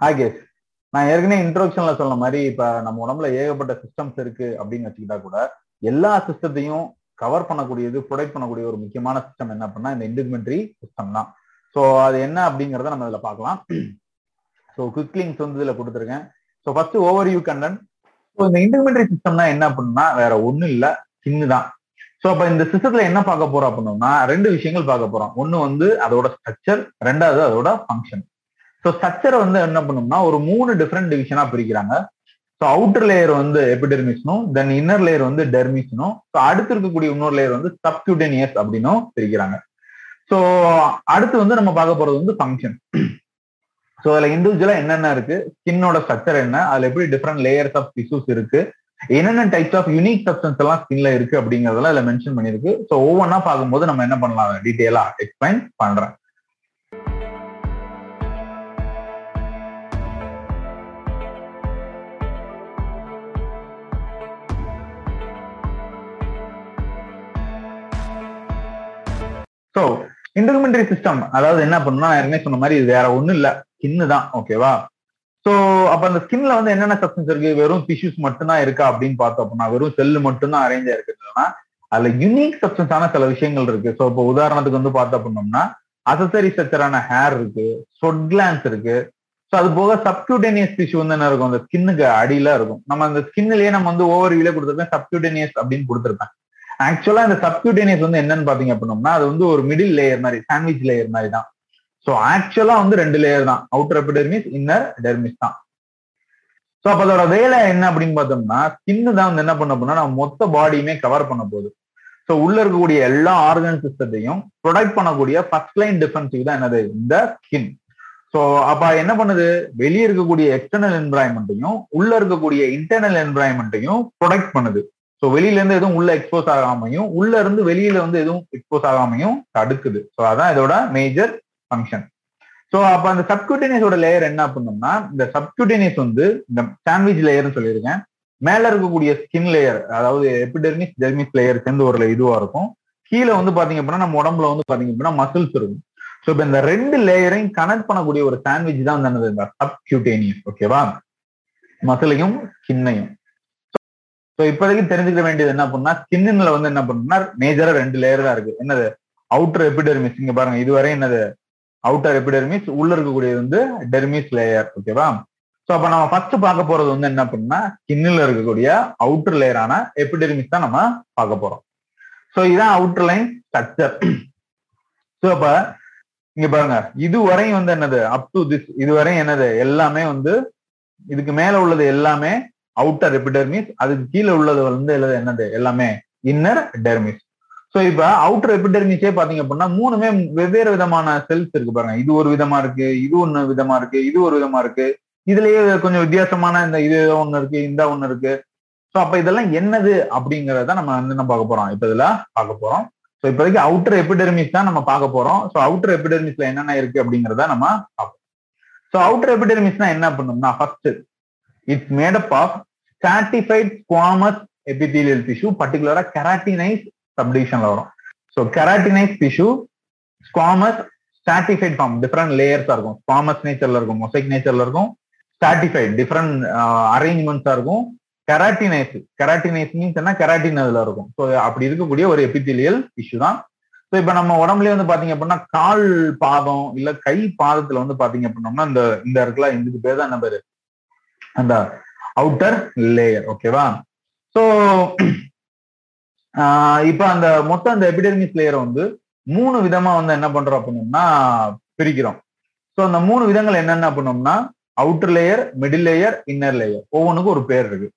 Hi நான் ஏற்கனவே இன்ட்ரோடக்ஷன்ல சொன்ன மாதிரி இப்ப நம்ம உடம்புல ஏகப்பட்ட சிஸ்டம்ஸ் இருக்கு அப்படின்னு வச்சுக்கிட்டா கூட எல்லா சிஸ்டத்தையும் கவர் பண்ணக்கூடியது ப்ரொடெக்ட் பண்ணக்கூடிய ஒரு முக்கியமான சிஸ்டம் என்ன பண்ணா இந்த இன்டிமெண்ட்ரி சிஸ்டம் தான். ஸோ அது என்ன அப்படிங்கறத நம்ம இதுல பார்க்கலாம். ஸோ குவிக் லிங்க்ஸ் வந்து இதுல கொடுத்துருக்கேன். ஸோ ஃபர்ஸ்ட் ஓவர் யூ கண்டன் ஸோ இந்த இன்டிமெண்ட்ரி சிஸ்டம்னா என்ன அப்படின்னா வேற ஒண்ணும் இல்ல சின்னு தான் ஸோ அப்ப இந்த சிஸ்டத்துல என்ன பார்க்க போறோம் அப்படின்னா ரெண்டு விஷயங்கள் பார்க்க போறோம். ஒன்னு வந்து அதோட ஸ்ட்ரக்சர் ரெண்டாவது அதோட ஃபங்க்ஷன் ஸோ ஸ்ட்ரக்சரை வந்து என்ன பண்ணோம்னா ஒரு மூணு டிஃப்ரெண்ட் டிவிஷனா பிரிக்கிறாங்க. ஸோ அவுட்டர் லேயர் வந்து எபிடெர்மிஸ்னும் தென் இன்னர் லேயர் வந்து டெர்மிஸ்னும் ஸோ அடுத்து இருக்கக்கூடிய இன்னொரு லேயர் வந்து சப்கியூட்டேனியஸ் அப்படின்னும் பிரிக்கிறாங்க. ஸோ அடுத்து வந்து நம்ம பார்க்க போறது வந்து ஃபங்க்ஷன் ஸோ அதுல இண்டிவிஜுவலா என்னென்ன இருக்கு? ஸ்கின்னோட ஸ்ட்ரக்சர் என்ன? அதுல எப்படி டிஃப்ரெண்ட் லேயர்ஸ் ஆஃப் டிஷ்யூஸ் இருக்கு? என்னென்ன டைப்ஸ் ஆஃப் யூனிக் சப்ஸ்டன்ஸ் எல்லாம் ஸ்கின்ல இருக்கு அப்படிங்கறதெல்லாம் இதுல மென்ஷன் பண்ணிருக்கு ஸோ ஒவ்வொன்றா பார்க்கும்போது நம்ம என்ன பண்ணலாம்? டீட்டெயிலா எக்ஸ்பிளைன் பண்றேன். ஸோ இன்டர்மெண்டரி சிஸ்டம் அதாவது என்ன பண்ணணும்னா யாருமே ஏற்கனவே சொன்ன மாதிரி இது வேற ஒண்ணும் இல்ல. ஸ்கின்னு தான் ஓகேவா ஸோ அப்ப அந்த ஸ்கின்ல வந்து என்னென்ன சப்ஸ்டன்ஸ் இருக்கு? வெறும் டிஷ்யூஸ் மட்டும்தான் இருக்கா அப்படின்னு பார்த்தோம் அப்படின்னா வெறும் செல்லு மட்டும்தான் அரேஞ்ச் ஆயிருக்குன்னா அதுல யூனிக் சப்ஸ்டன்ஸான சில விஷயங்கள் இருக்கு. ஸோ இப்போ உதாரணத்துக்கு வந்து பார்த்தோம் அப்படின்னோம்னா அசசரி ஸ்ட்ரக்சரான ஹேர் இருக்கு சொட் கிளான்ஸ் இருக்கு. ஸோ அது போக சப்கியூட்டேனியஸ் டிஷ்யூ வந்து என்ன இருக்கும்? அந்த ஸ்கின்னுக்கு அடியில இருக்கும். நம்ம அந்த ஸ்கின்லயே நம்ம வந்து ஓவர் வியூல கொடுத்துருப்பேன் சப்கியூட்டேனியஸ் அப்படின்னு கொடுத்துருப்பேன். ஆக்சுவலா இந்த சப்கியூட்டேனியஸ் வந்து என்னன்னு பாத்தீங்க அப்படின்னோம்னா அது வந்து ஒரு மிடில் லேயர் மாதிரி சாண்ட்விச் லேயர் மாதிரி தான். ஸோ ஆக்சுவலா வந்து ரெண்டு லேயர் தான். அவுட்டர் எபிடெர்மிஸ் இன்னர் டெர்மிஸ் தான். ஸோ அப்போ அதோட வேலை என்ன அப்படின்னு பார்த்தோம்னா ஸ்கின்னு தான் வந்து என்ன பண்ண போனா நம்ம மொத்த பாடியுமே கவர் பண்ண போகுது. ஸோ உள்ள இருக்கக்கூடிய எல்லா ஆர்கன் சிஸ்டத்தையும் ப்ரொடெக்ட் பண்ணக்கூடிய ஃபர்ஸ்ட் லைன் டிஃபென்சிவ் தான் என்னது? இந்த ஸ்கின் ஸோ அப்ப என்ன பண்ணுது? வெளியே இருக்கக்கூடிய எக்ஸ்டர்னல் என்வரான்மெண்ட்டையும் உள்ள இருக்கக்கூடிய இன்டர்னல் என்வரான்மெண்ட்டையும் ப்ரொடெக்ட் பண்ணுது. ஸோ வெளியில இருந்து எதுவும் உள்ள எக்ஸ்போஸ் ஆகாமையும் உள்ள இருந்து வெளியில வந்து எதுவும் எக்ஸ்போஸ் ஆகாமையும் தடுக்குது. ஸோ அதான் இதோட மேஜர் ஃபங்க்ஷன் ஸோ அப்ப அந்த சப்கியூட்டேனியஸோட லேயர் என்ன பண்ணோம்னா இந்த சப்கியூட்டேனியஸ் வந்து இந்த சாண்ட்விச் லேயர்னு சொல்லியிருக்கேன். மேல இருக்கக்கூடிய ஸ்கின் லேயர் அதாவது எபிடெர்மிஸ் ஜெர்மிஸ் லேயர் சேர்ந்து ஒரு இதுவா இருக்கும். கீழே வந்து பாத்தீங்க அப்படின்னா நம்ம உடம்புல வந்து பாத்தீங்க அப்படின்னா மசில்ஸ் இருக்கும். ஸோ இப்போ இந்த ரெண்டு லேயரையும் கனெக்ட் பண்ணக்கூடிய ஒரு சாண்ட்விச் தான் வந்து இந்த சப்கியூட்டேனியஸ் ஓகேவா மசிலையும் ஸ்கின்னையும் ஸோ இப்போதைக்கு தெரிஞ்சுக்க வேண்டியது என்ன பண்ணா ஸ்கின்ல வந்து என்ன பண்ணுன்னா மேஜரா ரெண்டு லேயர் தான் இருக்கு. என்னது? அவுட்டர் எபிடெர்மிஸ் இங்க பாருங்க இதுவரை என்னது? அவுட்டர் எபிடெர்மிஸ் உள்ள இருக்கக்கூடியது வந்து டெர்மிஸ் லேயர் ஓகேவா ஸோ அப்ப நம்ம ஃபர்ஸ்ட் பார்க்க போறது வந்து என்ன பண்ணா ஸ்கின்ல இருக்கக்கூடிய அவுட்டர் லேயரான எபிடெர்மிஸ் தான் நம்ம பார்க்க போறோம். ஸோ இதான் அவுட்டர் லைன் ஸ்ட்ரக்சர் ஸோ அப்ப இங்க பாருங்க இதுவரையும் வந்து என்னது? அப் டு திஸ் இதுவரையும் என்னது? எல்லாமே வந்து இதுக்கு மேல உள்ளது எல்லாமே அவுட்டர் எபிடெர்மிஸ் அதுக்கு கீழே உள்ளது வந்து என்னது எல்லாமே இன்னர் டெர்மிஸ் ஸோ இப்ப அவுட்டர் எபிடெர்மிஸே பாத்தீங்க அப்படின்னா மூணுமே வெவ்வேறு விதமான செல்ஸ் இருக்கு பாருங்க. இது ஒரு விதமா இருக்கு இது ஒன்னு விதமா இருக்கு இது ஒரு விதமா இருக்கு. இதுலயே கொஞ்சம் வித்தியாசமான இந்த இது ஒண்ணு இருக்கு இந்த ஒண்ணு இருக்கு. ஸோ அப்ப இதெல்லாம் என்னது அப்படிங்கறத நம்ம வந்து என்ன பார்க்க போறோம். இப்ப இதுல பார்க்க போறோம். ஸோ இப்போதைக்கு அவுட்டர் எபிடெர்மிஸ் தான் நம்ம பார்க்க போறோம். ஸோ அவுட்டர் எபிடெர்மிஸ்ல என்னென்ன இருக்கு அப்படிங்கறத நம்ம பார்ப்போம். ஸோ அவுட்டர் எபிடெர்மிஸ்னா என்ன பண்ணணும்னா first it's made up of stratified squamous epithelial tissue பர்டிகுலரா கெராட்டினைஸ் சப்டிவிஷன்ல வரும் so keratinise tissue squamous stratified form different லேயர்ஸா இருக்கும் ஸ்குவாமஸ் நேச்சர்ல இருக்கும் மொசைக் நேச்சர்ல uh, இருக்கும். ஸ்டாட்டிஃபைட் டிஃப்ரெண்ட் அரேஞ்ச்மெண்ட்ஸா இருக்கும். கெராட்டினைஸ் கெராட்டினைஸ் மீன்ஸ் என்ன? கெராட்டின் அதுல இருக்கும். ஸோ அப்படி இருக்கக்கூடிய ஒரு எபித்திலியல் இஷ்யூ தான். ஸோ இப்போ நம்ம உடம்புலயே வந்து பாத்தீங்க அப்படின்னா கால் பாதம் இல்ல கை பாதத்துல வந்து பாத்தீங்க அப்படின்னோம்னா இந்த இந்த இருக்குல்ல இதுக்கு பேர் தான் என்ன பேரு? அந்த அவுட்டர் லேயர் ஓகேவா ஸோ இப்போ அந்த மொத்தம் அந்த எபிடெர்மிஸ் லேயரை வந்து மூணு விதமா வந்து என்ன பண்றோம் அப்படின்னோம்னா பிரிக்கிறோம். ஸோ அந்த மூணு விதங்கள் என்னென்ன பண்ணோம்னா outer layer middle layer inner layer ஒவ்வொன்றுக்கும் ஒரு பேர் இருக்கு.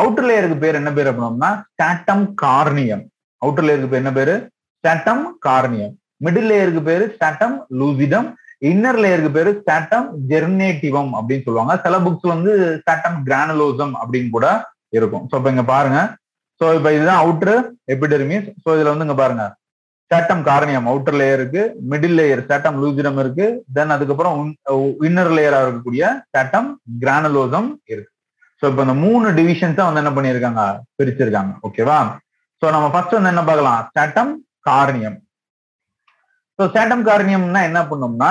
அவுட்டர் லேயருக்கு பேர் என்ன பேர் அப்படின்னோம்னா ஸ்டாட்டம் கார்னியம் அவுட்டர் லேயருக்கு பேர் என்ன பேரு? ஸ்டாட்டம் கார்னியம் மிடில் லேயருக்கு பேரு ஸ்டாட்டம் லூசிடம் இன்னர் லேயருக்கு பேரு சாட்டம் ஜெர்னேட்டிவம் அப்படின்னு சொல்லுவாங்க. சில புக்ஸ் வந்து சாட்டம் கிரானுலோசம் அப்படின்னு கூட இருக்கும். ஸோ இப்போ இங்க பாருங்க. ஸோ இப்போ இதுதான் அவுட்டர் எபிடெர்மிஸ் ஸோ இதுல வந்து இங்க பாருங்க. சாட்டம் காரணியம் அவுட்டர் லேயர் இருக்கு. மிடில் லேயர் சாட்டம் லூஜிடம் இருக்கு. தென் அதுக்கப்புறம் இன்னர் லேயரா uh, இருக்கக்கூடிய சாட்டம் கிரானலோசம் இருக்கு. ஸோ இப்போ இந்த மூணு டிவிஷன்ஸா வந்து என்ன பண்ணியிருக்காங்க? பிரிச்சிருக்காங்க. ஓகேவா ஸோ நம்ம ஃபர்ஸ்ட் வந்து என்ன பார்க்கலாம்? சாட்டம் காரணியம் ஸோ சேட்டம் காரணியம்னா என்ன பண்ணோம்னா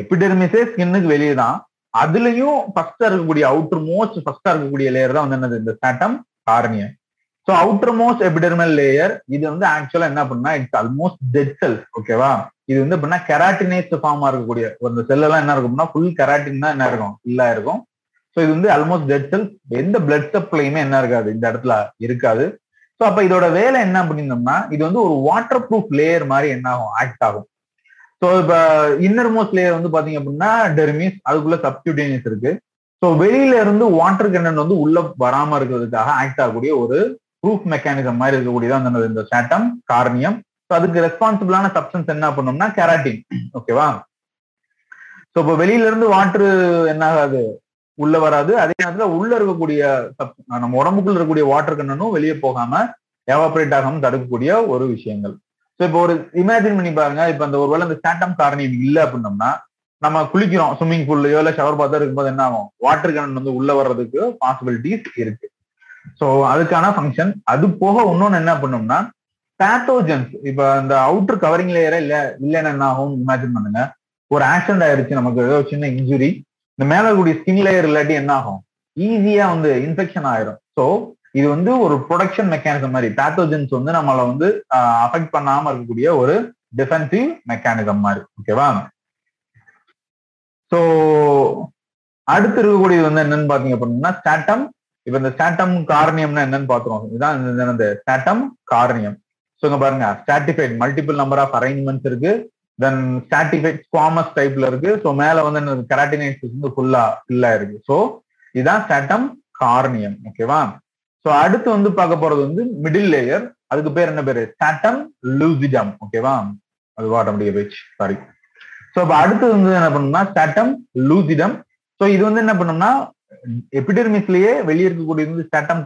எபிடெர்மிஸே ஸ்கின்னுக்கு வெளியே தான் அதுலயும் ஃபர்ஸ்டா இருக்கக்கூடிய அவுட்டர் மோஸ்ட் ஃபர்ஸ்டா இருக்கக்கூடிய லேயர் தான் வந்து என்னது? இந்த stratum corneum so outermost epidermal layer இது வந்து ஆக்சுவலா என்ன பண்ணா இட்ஸ் ஆல்மோஸ்ட் டெட் செல் ஓகேவா இது வந்து எப்படின்னா கெராட்டினேஸ் ஃபார்மா இருக்கக்கூடிய ஒரு செல் எல்லாம் என்ன இருக்கும்னா ஃபுல் கெராட்டின் தான் என்ன இருக்கும்? இல்லா இருக்கும். ஸோ இது வந்து ஆல்மோஸ்ட் டெட் செல் எந்த பிளட் சப்ளையுமே என்ன இருக்காது இந்த இடத்துல இருக்காது. ஸோ அப்ப இதோட வேலை என்ன அப்படின்னோம்னா இது வந்து ஒரு வாட்டர் ப்ரூஃப் லேயர் மாதிரி என்ன ஆகும்? ஆக்ட் ஆகும். ஸோ இப்ப இன்னர் மோஸ்ட் லேயர் வந்து பாத்தீங்க அப்படின்னா டெர்மிஸ் அதுக்குள்ள சப்டியூட்டேனியஸ் இருக்கு. ஸோ வெளியில இருந்து வாட்டர் கண்டென்ட் வந்து உள்ள வராம இருக்கிறதுக்காக ஆக்ட் ஆகக்கூடிய ஒரு ப்ரூஃப் மெக்கானிசம் மாதிரி இருக்கக்கூடியதான் அந்த இந்த சேட்டம் கார்னியம் ஸோ அதுக்கு ரெஸ்பான்சிபிளான சப்ஸ்டன்ஸ் என்ன பண்ணோம்னா கெராட்டின் ஓகேவா ஸோ இப்போ வெளியில இருந்து வாட்டர் என்ன ஆகாது? உள்ள வராது. அதே நேரத்துல உள்ள இருக்கக்கூடிய நம்ம உடம்புக்குள்ள இருக்கக்கூடிய வாட்டர் கண்டனும் வெளியே போகாம எவாபரேட் ஆகாம தடுக்கக்கூடிய ஒரு விஷயங்கள். இப்போ ஒரு இமேஜின் பண்ணி பாருங்க. இப்ப அந்த ஒருவேளை இந்த சாட்டம் காரணி இல்ல அப்படின்னம்னா நம்ம குளிக்கிறோம். ஸ்விம்மிங் பூல்லையோ இல்ல ஷவர் பாத்தா இருக்கும்போது என்ன ஆகும்? வாட்டர் கனன் வந்து உள்ள வர்றதுக்கு பாசிபிலிட்டிஸ் இருக்கு. ஸோ அதுக்கான ஃபங்க்ஷன் அது போக இன்னொன்னு என்ன பண்ணோம்னா பேத்தோஜன்ஸ் இப்ப அந்த அவுட்டர் கவரிங் லேயரே இல்ல இல்லைன்னா என்ன ஆகும் இமேஜின் பண்ணுங்க. ஒரு ஆக்சிடென்ட் ஆயிருச்சு நமக்கு ஏதோ சின்ன இன்ஜுரி இந்த மேல கூடிய ஸ்கின் லேயர் இல்லாட்டி என்ன ஆகும்? ஈஸியா வந்து இன்ஃபெக்ஷன் ஆயிரும். ஸோ இது வந்து ஒரு ப்ரொடக்ஷன் மெக்கானிசம் மாதிரி பேத்தோஜன்ஸ் வந்து நம்மளை வந்து அஃபெக்ட் பண்ணாம இருக்கக்கூடிய ஒரு டிஃபென்சிவ் மெக்கானிசம் மாதிரி ஓகேவா ஸோ அடுத்து இருக்கக்கூடியது வந்து என்னன்னு பாத்தீங்க அப்படின்னா ஸ்டாட்டம் இப்ப இந்த ஸ்டாட்டம் கார்னியம்னா என்னன்னு பாத்துருவோம் இதுதான் இந்த ஸ்டாட்டம் கார்னியம் ஸோ இங்க பாருங்க. Stratified multiple number of arrangements இருக்கு. தென் ஸ்டாட்டிஃபைட் ஸ்குவாமஸ் டைப்ல இருக்கு. ஸோ மேல வந்து கெராட்டினைட்ஸ் வந்து ஃபுல்லா ஃபில்லா இருக்கு. ஸோ இதுதான் ஸ்டாட்டம் கார்னியம் ஓகேவா சோ அடுத்து வந்து பார்க்க போறது வந்து மிடில் லேயர் அதுக்கு பேர் என்ன பேரு? ஸ்டாட்டம் லூசிடம் ஓகேவா அது ஆட்டோமேட்டிக் போயிடுச்சு. சாரி சோ அப்ப அடுத்து வந்து என்ன பண்ணணும்னா ஸ்டாட்டம் லூசிடம் சோ இது வந்து என்ன பண்ணோம்னா எபிடெர்மிஸ்லயே வெளியே இருக்கக்கூடியது வந்து ஸ்டாட்டம்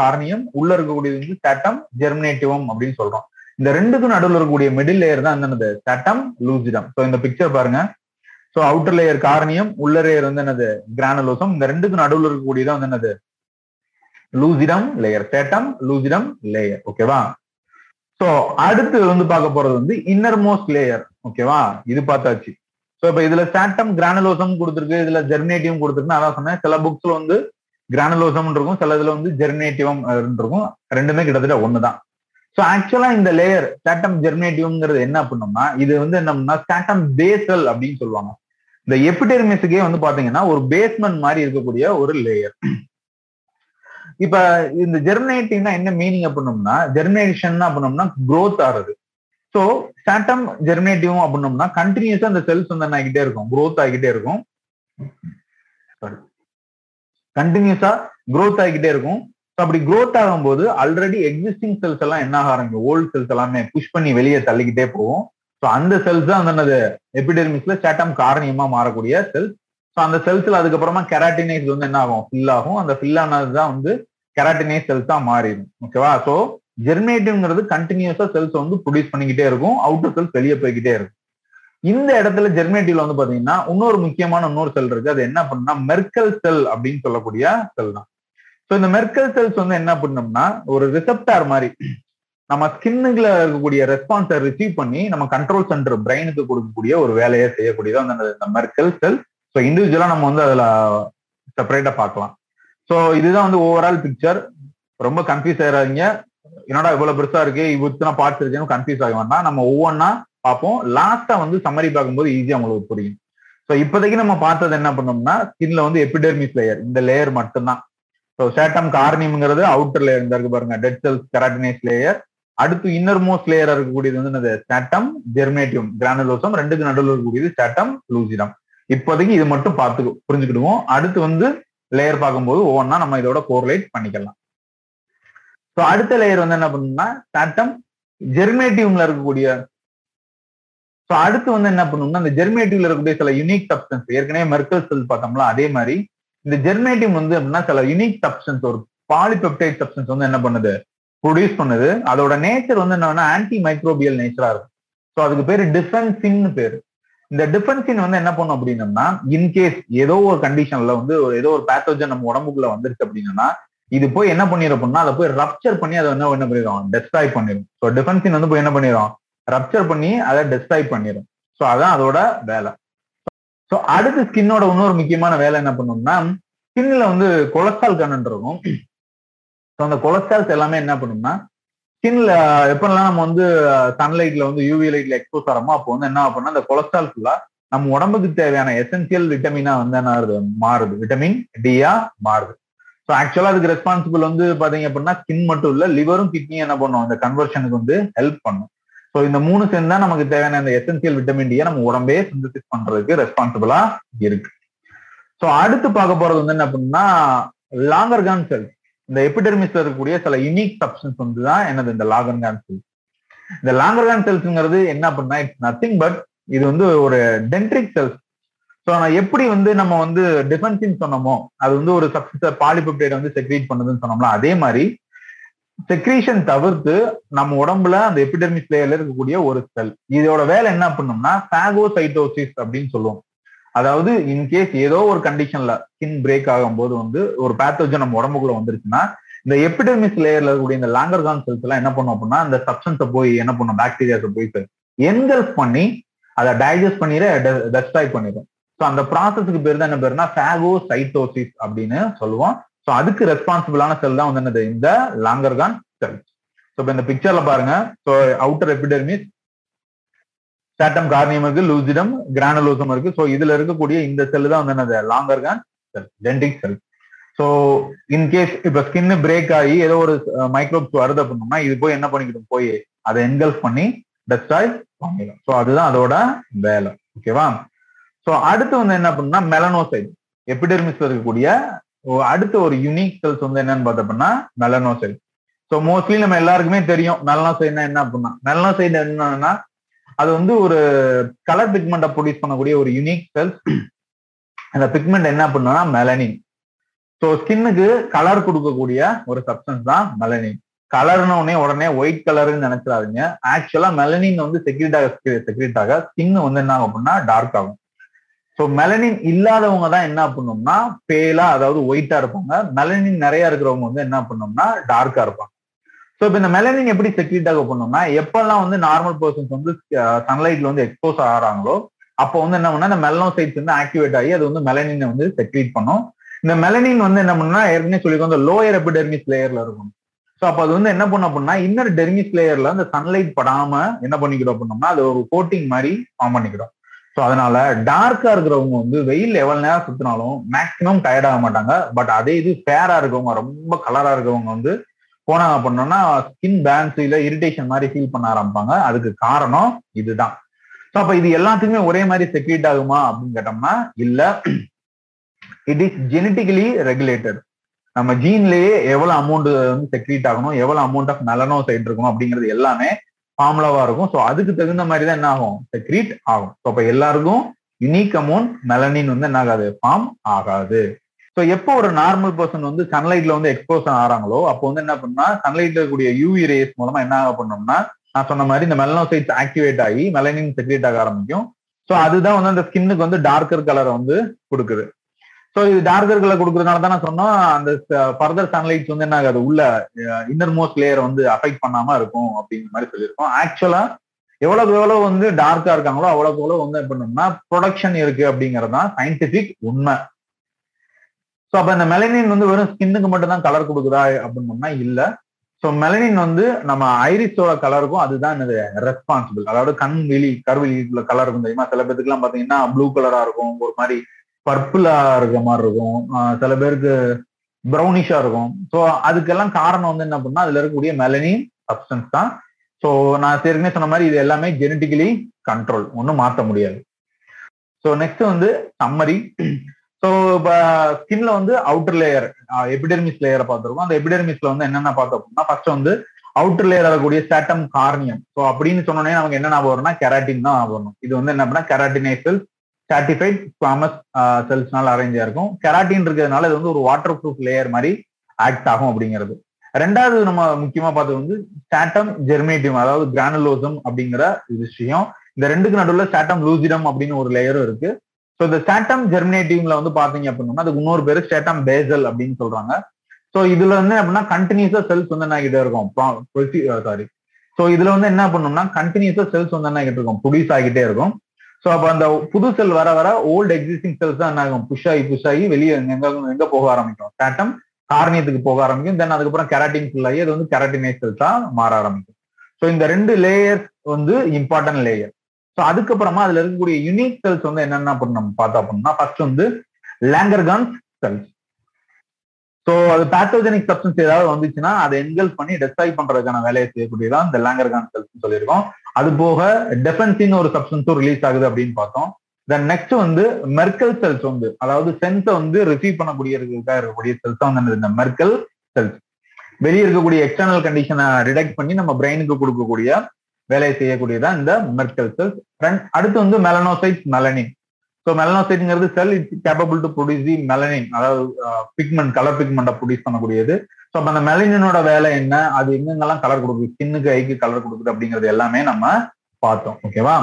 காரணியம் உள்ள இருக்கக்கூடியது வந்து ஸ்டாட்டம் ஜெர்மினேட்டிவம் அப்படின்னு சொல்றோம். இந்த ரெண்டுக்கும் நடுவில் இருக்கக்கூடிய மிடில் லேயர் தான் என்னது? ஸ்டாட்டம் லூசிடம் ஸோ இந்த பிக்சர் பாருங்க. சோ அவுட்டர் லேயர் காரணியம் உள்ள லேயர் வந்து என்னது? கிரானலோசம் இந்த ரெண்டுக்கும் நடுவில் இருக்கக்கூடியதான் வந்து என்னது? Lucidum layer stratum lucidum layer ஓகேவா சோ அடுத்து வந்து பார்க்க போறது வந்து இன்னர் மோஸ்ட் லேயர் ஓகேவா இது பார்த்தாச்சு. சோ இப்ப இதுல சாட்டம் கிரானலோசம் கொடுத்துருக்கு. இதுல ஜெர்னேட்டிவ் கொடுத்துருக்குன்னு அதான் சொன்னேன். சில புக்ஸ்ல வந்து கிரானலோசம் இருக்கும். சில இதுல வந்து ஜெர்னேட்டிவம் இருக்கும். ரெண்டுமே கிட்டத்தட்ட ஒண்ணுதான். சோ ஆக்சுவலா இந்த லேயர் ஸ்டாட்டம் ஜெர்னேட்டிவ்ங்கிறது என்ன பண்ணோம்னா இது வந்து என்னம்னா ஸ்டாட்டம் பேசல் அப்படின்னு சொல்லுவாங்க. இந்த எபிடெர்மிஸுக்கே வந்து பாத்தீங்கன்னா ஒரு பேஸ்மெண்ட் மாதிரி இருக்கக்கூடிய ஒரு லேயர் இப்ப இந்த ஜெர்மினேட்டிங்னா என்ன மீனிங் அப்படின்னோம்னா ஜெர்மினேஷன் அப்படின்னோம்னா க்ரோத் ஆகுது ஸோ ஸ்டாட்டம் ஜெர்மினேட்டிவும் அப்படின்னோம்னா கண்டினியூஸா அந்த செல்ஸ் வந்து என்ன ஆகிட்டே இருக்கும் க்ரோத் ஆகிட்டே இருக்கும். கண்டினியூஸா க்ரோத் ஆகிட்டே இருக்கும். அப்படி க்ரோத் ஆகும்போது ஆல்ரெடி எக்ஸிஸ்டிங் செல்ஸ் எல்லாம் என்ன ஆக ஆரம்பிக்கும்? ஓல்டு செல்ஸ் எல்லாமே புஷ் பண்ணி வெளியே தள்ளிக்கிட்டே போகும். ஸோ அந்த செல்ஸ் தான் அந்த எபிடெர்மிக்ஸ்ல ஸ்டாட்டம் காரணியமா மாறக்கூடிய செல்ஸ் அந்த செல்ஸ்ல அதுக்கப்புறமா கெராட்டினைஸ் வந்து என்ன ஆகும் ஃபில் ஆகும். அந்த ஃபில் ஆனதுதான் வந்து கெராட்டினைஸ் செல்ஸ் தான் மாறிடும். ஓகேவா ஸோ ஜெர்மினேட்டிவ்ங்கிறது கண்டினியூஸா செல்ஸ் வந்து ப்ரொடியூஸ் பண்ணிக்கிட்டே இருக்கும். அவுட்டர் செல்ஸ் வெளியே போய்கிட்டே இருக்கும். இந்த இடத்துல ஜெர்மினேட்டிவ்ல வந்து பாத்தீங்கன்னா இன்னொரு முக்கியமான இன்னொரு செல் இருக்கு. அது என்ன பண்ணுன்னா மெர்க்கல் செல் அப்படின்னு சொல்லக்கூடிய செல் தான். ஸோ இந்த மெர்க்கல் செல்ஸ் வந்து என்ன பண்ணோம்னா ஒரு ரிசப்டார் மாதிரி நம்ம ஸ்கின்னுக்குள்ள இருக்கக்கூடிய ரெஸ்பான்ஸை ரிசீவ் பண்ணி நம்ம கண்ட்ரோல் சென்டர் பிரெயினுக்கு கொடுக்கக்கூடிய ஒரு வேலையை செய்யக்கூடியது அந்த இந்த மெர்க்கல் செல் ஸோ இண்டிவிஜுவலா நம்ம வந்து அதுல செப்பரேட்டா பார்க்கலாம். ஸோ இதுதான் வந்து ஓவரால் பிக்சர் ரொம்ப கன்ஃபியூஸ் ஆயிடாதீங்க என்னடா இவ்வளவு பெருசா இருக்கு? இத்தனை பார்ட்ஸ் இருக்குன்னு கன்ஃபியூஸ் ஆக வேண்டாம் நம்ம ஒவ்வொன்றா பார்ப்போம். லாஸ்டா வந்து சம்மரி பார்க்கும்போது ஈஸியா உங்களுக்கு புரியும். ஸோ இப்போதைக்கு நம்ம பார்த்தது என்ன பண்ணோம்னா ஸ்கின்ல வந்து எபிடெர்மிஸ் லேயர் இந்த லேயர் மட்டும்தான். ஸோ சேட்டம் கார்னியம்ங்கிறது அவுட்டர் லேயர் இந்த இருக்கு பாருங்க. டெட் செல்ஸ் கெராட்டினைஸ் லேயர் அடுத்து இன்னர் மோஸ்ட் லேயர் இருக்கக்கூடியது வந்து சேட்டம் ஜெர்மேட்டியம் கிரானுலோசம் ரெண்டுக்கு நடுவில் இருக்கக்கூடியது சேட்டம் லூசிடம் இப்போதைக்கு இது மட்டும் பார்த்து புரிஞ்சுக்கிடுவோம். அடுத்து வந்து லேயர் பார்க்கும்போது ஒவ்வொன்றா நம்ம இதோட கோர்லேட் பண்ணிக்கலாம். ஸோ அடுத்த லேயர் வந்து என்ன பண்ணணும்னா சாட்டம் ஜெர்மேட்டிவ்ல இருக்கக்கூடிய ஸோ அடுத்து வந்து என்ன பண்ணணும்னா இந்த ஜெர்மேட்டிவ்ல இருக்கக்கூடிய சில யூனிக் சப்ஸ்டன்ஸ் ஏற்கனவே மெர்க்கல் செல் பார்த்தோம்ல அதே மாதிரி இந்த ஜெர்மேட்டிவ் வந்து அப்படின்னா சில யூனிக் சப்ஸ்டன்ஸ் ஒரு பாலிபெப்டைட் சப்ஸ்டன்ஸ் வந்து என்ன பண்ணுது? ப்ரொடியூஸ் பண்ணுது. அதோட நேச்சர் வந்து என்னன்னா ஆன்டி மைக்ரோபியல் நேச்சரா இருக்கும். ஸோ அதுக்கு பேர் டிஃபென்சின் பேர். இந்த டிஃபென்சின் வந்து என்ன பண்ணும் அப்படின்னம்னா இன்கேஸ் ஏதோ ஒரு கண்டிஷன்ல வந்து ஏதோ ஒரு பேத்தோஜன் நம்ம உடம்புக்குள்ள வந்துருச்சு அப்படின்னா இது போய் என்ன பண்ணிருப்போம்னா அதை போய் ரப்சர் பண்ணி அதை என்ன என்ன பண்ணிடும் டெஸ்ட்ராய் பண்ணிடும் ஸோ டிஃபென்சின் வந்து போய் என்ன பண்ணிடும் ரப்சர் பண்ணி அதை டெஸ்ட்ராய் பண்ணிடும் ஸோ அதான் அதோட வேலை. ஸோ அடுத்து ஸ்கின்னோட இன்னொரு முக்கியமான வேலை என்ன பண்ணணும்னா ஸ்கின்ல வந்து கொலஸ்ட்ரால் கண்டென்ட் இருக்கும். ஸோ அந்த கொலஸ்ட்ரால்ஸ் எல்லாமே என்ன பண்ணும்னா ஸ்கின்ல எப்பெல்லாம் நம்ம வந்து சன்லைட்ல வந்து யூவி லைட்ல எக்ஸ்போஸ் ஆகிறோமோ அப்போ வந்து என்ன ஆகும்னா அந்த கொலஸ்ட்ரால் ஃபுல்லா நம்ம உடம்புக்கு தேவையான எசென்சியல் விட்டமினா வந்து என்ன ஆகுது? மாறுது. விட்டமின் டியா மாறுது. ஸோ ஆக்சுவலா அதுக்கு ரெஸ்பான்சிபிள் வந்து பாத்தீங்க அப்படின்னா ஸ்கின் மட்டும் இல்ல லிவரும் கிட்னியும் என்ன பண்ணும்? அந்த கன்வர்ஷனுக்கு வந்து ஹெல்ப் பண்ணும். ஸோ இந்த மூணு சேர்ந்தா தான் நமக்கு தேவையான அந்த எசென்சியல் விட்டமின் டியை நம்ம உடம்பே சிந்தசிஸ் பண்றதுக்கு ரெஸ்பான்சிபிளா இருக்கு. ஸோ அடுத்து பார்க்க போறது வந்து என்ன அப்படின்னா லாங்கர்கான் செல்ஸ் இந்த எபிடெர்மிஸ்ல இருக்கக்கூடிய சில யூனிக் சப்ஸ்டன்ஸ் வந்து தான் என்னது இந்த லாங்கர்கான் செல்ஸ் இந்த லாங்கர்கான் செல்ஸ்ங்கிறது என்ன அப்படின்னா இட்ஸ் நத்திங் பட் இது வந்து ஒரு டென்ட்ரிக் செல்ஸ் ஸோ நான் எப்படி வந்து நம்ம வந்து டிஃபென்சிங் சொன்னோமோ அது வந்து ஒரு சப்ஸ்டன்ஸ் பாலிபெப்டைட் வந்து செக்ரீட் பண்ணுதுன்னு சொன்னோம்ல அதே மாதிரி செக்ரீஷன் தவிர்த்து நம்ம உடம்புல அந்த எபிடெர்மிஸ் லேயர்ல இருக்கக்கூடிய ஒரு செல் இதோட வேலை என்ன பண்ணோம்னா சாகோசைட்டோசிஸ் அப்படின்னு சொல்லுவோம். அதாவது இன்கேஸ் ஏதோ ஒரு கண்டிஷன்ல ஸ்கின் பிரேக் ஆகும்போது வந்து ஒரு பேத்தோஜன் நம்ம உடம்புக்குள்ள வந்துருச்சுன்னா இந்த எபிடெர்மிஸ் லேயர்ல இருக்கக்கூடிய இந்த லாங்கர்கான் செல்ஸ் எல்லாம் என்ன பண்ணும் அப்படின்னா அந்த சப்ஸ்டன்ஸை போய் என்ன பண்ணும் பாக்டீரியாஸை போய் என்கல்ஃப் பண்ணி அதை டைஜஸ்ட் பண்ணிட டெஸ்ட்ராய் பண்ணிடும். ஸோ அந்த ப்ராசஸ்க்கு பேர் தான் என்ன பேருனா சாகோசைட்டோசிஸ் அப்படின்னு சொல்லுவோம். ஸோ அதுக்கு ரெஸ்பான்சிபிளான செல் தான் வந்து என்னது? இந்த லாங்கர்கான் செல்ஸ் ஸோ இப்போ இந்த பிக்சர்ல பாருங்க. So outer epidermis stratum corneum இருக்கு லூசிடம் கிரானலோசம் இருக்கு. ஸோ இதுல இருக்கக்கூடிய இந்த செல் தான் வந்து என்னது? Langerhans cell dendritic cell so in case இப்ப ஸ்கின் பிரேக் ஆகி ஏதோ ஒரு மைக்ரோப்ஸ் வருது அப்படின்னா இது போய் என்ன பண்ணிக்கிட்டு போய் அதை என்கல்ஃப் பண்ணி டெஸ்ட்ராய் பண்ணிடும் ஸோ அதுதான் அதோட வேலை. ஓகேவா ஸோ அடுத்து வந்து என்ன பண்ணா மெலனோசைட் எபிடெர்மிஸ்ல இருக்கக்கூடிய அடுத்த ஒரு யூனிக் செல்ஸ் வந்து என்னன்னு பார்த்தோம்னா மெலனோசைட் ஸோ மோஸ்ட்லி நம்ம எல்லாருக்குமே தெரியும் மெலனோசைட்னா என்ன அப்படின்னா மெலனோசைட் என்னன்னா அது வந்து ஒரு கலர் பிக்மெண்ட்டை ப்ரொடியூஸ் பண்ணக்கூடிய ஒரு யூனிக் செல்ஸ் அந்த பிக்மெண்ட் என்ன பண்ணுன்னா மெலனின் ஸோ ஸ்கின்னுக்கு கலர் கொடுக்கக்கூடிய ஒரு சப்ஸ்டன்ஸ் தான் மெலனின் கலர்னு உடனே உடனே ஒயிட் கலர்னு நினைச்சிடாதீங்க. ஆக்சுவலா மெலனின் வந்து செக்யூரிட்டாக ஆக செக்ரீட் ஆக ஸ்கின் வந்து என்ன ஆகும் அப்படின்னா டார்க் ஆகும். ஸோ மெலனின் இல்லாதவங்க தான் என்ன பண்ணோம்னா பேலா அதாவது ஒயிட்டா இருப்பாங்க. மெலனின் நிறைய இருக்கிறவங்க வந்து என்ன பண்ணோம்னா டார்க்கா இருப்பாங்க. ஸோ இப்போ இந்த மெலனின் எப்படி செக்ரீட் ஆக பண்ணோம்னா எப்பெல்லாம் வந்து நார்மல் பர்சன்ஸ் வந்து சன்லைட்ல வந்து எக்ஸ்போஸ் ஆகிறாங்களோ அப்போ வந்து என்ன பண்ணா இந்த மெலனோசைட்ஸ் வந்து ஆக்டிவேட் ஆகி அது வந்து மெலனினை வந்து செக்ரீட் பண்ணும். இந்த மெலனின் வந்து என்ன பண்ணா ஏற்கனவே சொல்லிக்கோ அந்த லோயர் எபிடெர்மிஸ் லேயர்ல இருக்கும். ஸோ அப்போ அது வந்து என்ன பண்ண அப்படின்னா இன்னர் டெர்மிஸ் லேயர்ல அந்த சன்லைட் படாம என்ன பண்ணிக்கிறோம் அப்படின்னோம்னா அது ஒரு கோட்டிங் மாதிரி ஃபார்ம் பண்ணிக்கிறோம் ஸோ அதனால டார்க்கா இருக்கிறவங்க வந்து வெயில் எவ்வளவு நேரம் சுத்தினாலும் மேக்சிமம் டயர்ட் ஆக மாட்டாங்க. பட் அதே இது ஃபேரா இருக்கவங்க ரொம்ப கலரா இருக்கவங்க வந்து போனாங்க பண்ணோம்னா ஸ்கின் பேன்ஸ் இல்ல இரிட்டேஷன் மாதிரி ஃபீல் பண்ண ஆரம்பிப்பாங்க. அதுக்கு காரணம் இதுதான். ஸோ அப்ப இது எல்லாத்துக்குமே ஒரே மாதிரி செக்ரீட் ஆகுமா அப்படின்னு கேட்டோம்னா இல்ல. இட் இஸ் ஜெனட்டிக்கலி ரெகுலேட்டட் நம்ம ஜீன்லயே எவ்வளவு அமௌண்ட் வந்து செக்ரீட் ஆகணும் எவ்வளவு அமௌண்ட் ஆஃப் மெலனோசைட் இருக்கணும் அப்படிங்கிறது எல்லாமே ஃபார்முலாவா இருக்கும். ஸோ அதுக்கு தகுந்த மாதிரி தான் என்ன ஆகும்? செக்ரீட் ஆகும். ஸோ அப்ப எல்லாருக்கும் யுனிக் அமௌண்ட் மெலனின் வந்து என்ன ஆகாது? ஃபார்ம் ஆகாது. ஸோ எப்போ ஒரு நார்மல் பர்சன் வந்து சன்லைட்ல வந்து எக்ஸ்போஸ் ஆகிறாங்களோ அப்போ வந்து என்ன பண்ணா சன்லைட்ல இருக்கக்கூடிய யூவி ரேஸ் மூலமா என்ன ஆக பண்ணோம்னா நான் சொன்ன மாதிரி இந்த மெலனோசைட்ஸ் ஆக்டிவேட் ஆகி மெலனின் செக்ரேட் ஆக ஆரம்பிக்கும். ஸோ அதுதான் வந்து அந்த ஸ்கின்னுக்கு வந்து டார்க்கர் கலரை வந்து கொடுக்குது. ஸோ இது டார்க்கர் கலர் கொடுக்கறதுனால தான் நான் சொன்னோம் அந்த ஃபர்தர் சன்லைட்ஸ் வந்து என்ன ஆகாது உள்ள இன்னர் மோஸ்ட் லேயர் வந்து அஃபெக்ட் பண்ணாம இருக்கும் அப்படிங்கிற மாதிரி சொல்லியிருக்கோம். ஆக்சுவலா எவ்வளவு எவ்வளவு வந்து டார்க்கா இருக்காங்களோ அவ்வளவு எவ்வளவு வந்து என்ன பண்ணோம்னா ப்ரொடக்ஷன் இருக்கு அப்படிங்கறது தான் சயின்டிபிக் உண்மை. ஸோ அப்ப இந்த மெலனின் வந்து வெறும் ஸ்கின்னுக்கு மட்டும் தான் கலர் கொடுக்குதா அப்படின்னோம்னா இல்ல. ஸோ மெலனின் வந்து நம்ம ஐரிஸோட கலருக்கும் அதுதான் என்னது? ரெஸ்பான்சிபிள் அதாவது கண் வெளி கருவெளி கலர் இருக்கும் தெரியுமா? சில பேருக்குலாம் பாத்தீங்கன்னா ப்ளூ கலரா இருக்கும். ஒரு மாதிரி பர்பிளா இருக்கிற மாதிரி இருக்கும். சில பேருக்கு ப்ரௌனிஷா இருக்கும். ஸோ அதுக்கெல்லாம் காரணம் வந்து என்ன பண்ணா அதுல இருக்கக்கூடிய மெலனின் சப்ஸ்டன்ஸ் தான். ஸோ நான் ஏற்கனவே சொன்ன மாதிரி இது எல்லாமே ஜெனட்டிக்கலி கண்ட்ரோல் ஒன்றும் மாற்ற முடியாது. ஸோ நெக்ஸ்ட் வந்து சம்மரி ஸோ இப்போ ஸ்கின்ல வந்து அவுட்டர் லேயர் எபிடெர்மிஸ் லேயரை பார்த்துருக்கோம். அந்த எபிடெர்மிஸ்ல வந்து என்னென்ன பார்த்தோம் அப்படின்னா ஃபர்ஸ்ட் வந்து அவுட்டர் லேயர் இருக்கக்கூடிய சேட்டம் கார்னியம் ஸோ அப்படின்னு சொன்னோன்னே நமக்கு என்ன ஞாபகம் வரும்னா கெராட்டின் தான் வரணும் இது வந்து என்ன அப்படின்னா கெராட்டினை செல்ஸ் சாட்டிஃபைட் ஸ்குவாமஸ் செல்ஸ்னால அரேஞ்ச் இருக்கும் கெராட்டின் இருக்கிறதுனால இது வந்து ஒரு வாட்டர் ப்ரூஃப் லேயர் மாதிரி ஆக்ட் ஆகும் அப்படிங்கிறது. ரெண்டாவது நம்ம முக்கியமா பார்த்தது வந்து சாட்டம் ஜெர்மேட்டியம் அதாவது கிரானுலோசம் அப்படிங்கிற விஷயம். இந்த ரெண்டுக்கு நடுவில் சாட்டம் லூசிடம் அப்படின்னு ஒரு லேயரும் இருக்கு. ஸோ இந்த ஸ்டாட்டம் ஜெர்மினேட்டிவ்ல வந்து பாத்தீங்க அப்படின்னா அதுக்கு இன்னொரு பேரு ஸ்டாட்டம் பேசல் அப்படின்னு சொல்றாங்க. ஸோ இதுல வந்து அப்படின்னா கண்டினியூஸா செல்ஸ் வந்து என்ன ஆகிட்டே இருக்கும் சாரி ஸோ uh, இதுல வந்து என்ன பண்ணணும்னா கண்டினியூஸா செல்ஸ் வந்து என்ன ஆகிட்டு இருக்கும். ப்ரொடியூஸ் ஆகிட்டே இருக்கும். ஸோ அப்போ அந்த புது செல் வர வர ஓல்டு எக்ஸிஸ்டிங் செல்ஸ் தான் என்ன ஆகும்? புஷ் ஆகி புஷ் ஆகி வெளியே எங்க எங்க போக ஆரம்பிக்கும்? ஸ்டாட்டம் காரணியத்துக்கு போக ஆரம்பிக்கும். தென் அதுக்கப்புறம் கெராட்டின் ஃபுல் ஆகி அது வந்து கெராட்டினைஸ் செல்ஸா மாற ஆரம்பிக்கும். ஸோ இந்த ரெண்டு லேயர்ஸ் வந்து இம்பார்ட்டன்ட் லேயர் ஸோ அதுக்கப்புறமா அதுல இருக்கக்கூடிய யூனிக் செல்ஸ் வந்து என்னென்ன பண்ண நம்ம பார்த்தா அப்படின்னா ஃபர்ஸ்ட் வந்து லேங்கர்கான்ஸ் செல்ஸ் ஸோ அது பேத்தோஜெனிக் சப்ஸ்டன்ஸ் ஏதாவது வந்துச்சுன்னா அதை என்கல் பண்ணி டெஸ்ட்ராய் பண்றதுக்கான வேலையை செய்யக்கூடியதான் இந்த லேங்கர்கான் செல்ஸ் சொல்லியிருக்கோம். அது போக டெஃபென்சின் ஒரு சப்ஸ்டன்ஸும் ரிலீஸ் ஆகுது அப்படின்னு பார்த்தோம். தென் நெக்ஸ்ட் வந்து மெர்க்கல் செல்ஸ் வந்து அதாவது சென்ஸை வந்து ரிசீவ் பண்ணக்கூடிய இருக்கக்கூடிய செல்ஸ் தான் வந்து இந்த மெர்க்கல் செல்ஸ் வெளியே இருக்கக்கூடிய எக்ஸ்டர்னல் கண்டிஷனை டிடெக்ட் பண்ணி நம்ம பிரெயினுக்கு கொடுக்கக்கூடிய வேலையை செய்யக்கூடியதான் இந்த மெர்க்கல் செல்ஸ் அடுத்து வந்து melanocyte melanin so மெலனோசைட்ங்கிறது cell it's capable to produce the melanin அதாவது பிக்மெண்ட் கலர் பிக்மெண்ட்டை ப்ரொடியூஸ் பண்ணக்கூடியது. ஸோ அப்போ அந்த மெலனினோட வேலை என்ன? அது எங்கெங்கெல்லாம் கலர் கொடுக்குது? ஸ்கின்னுக்கு ஐக்கு கலர் கொடுக்குது அப்படிங்கிறது எல்லாமே நம்ம பார்த்தோம். ஓகேவா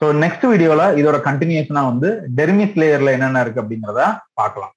ஸோ நெக்ஸ்ட் வீடியோல இதோட கண்டினியூஷனா வந்து டெர்மிஸ் லேயர்ல என்னென்ன இருக்கு அப்படிங்கிறத பார்க்கலாம்.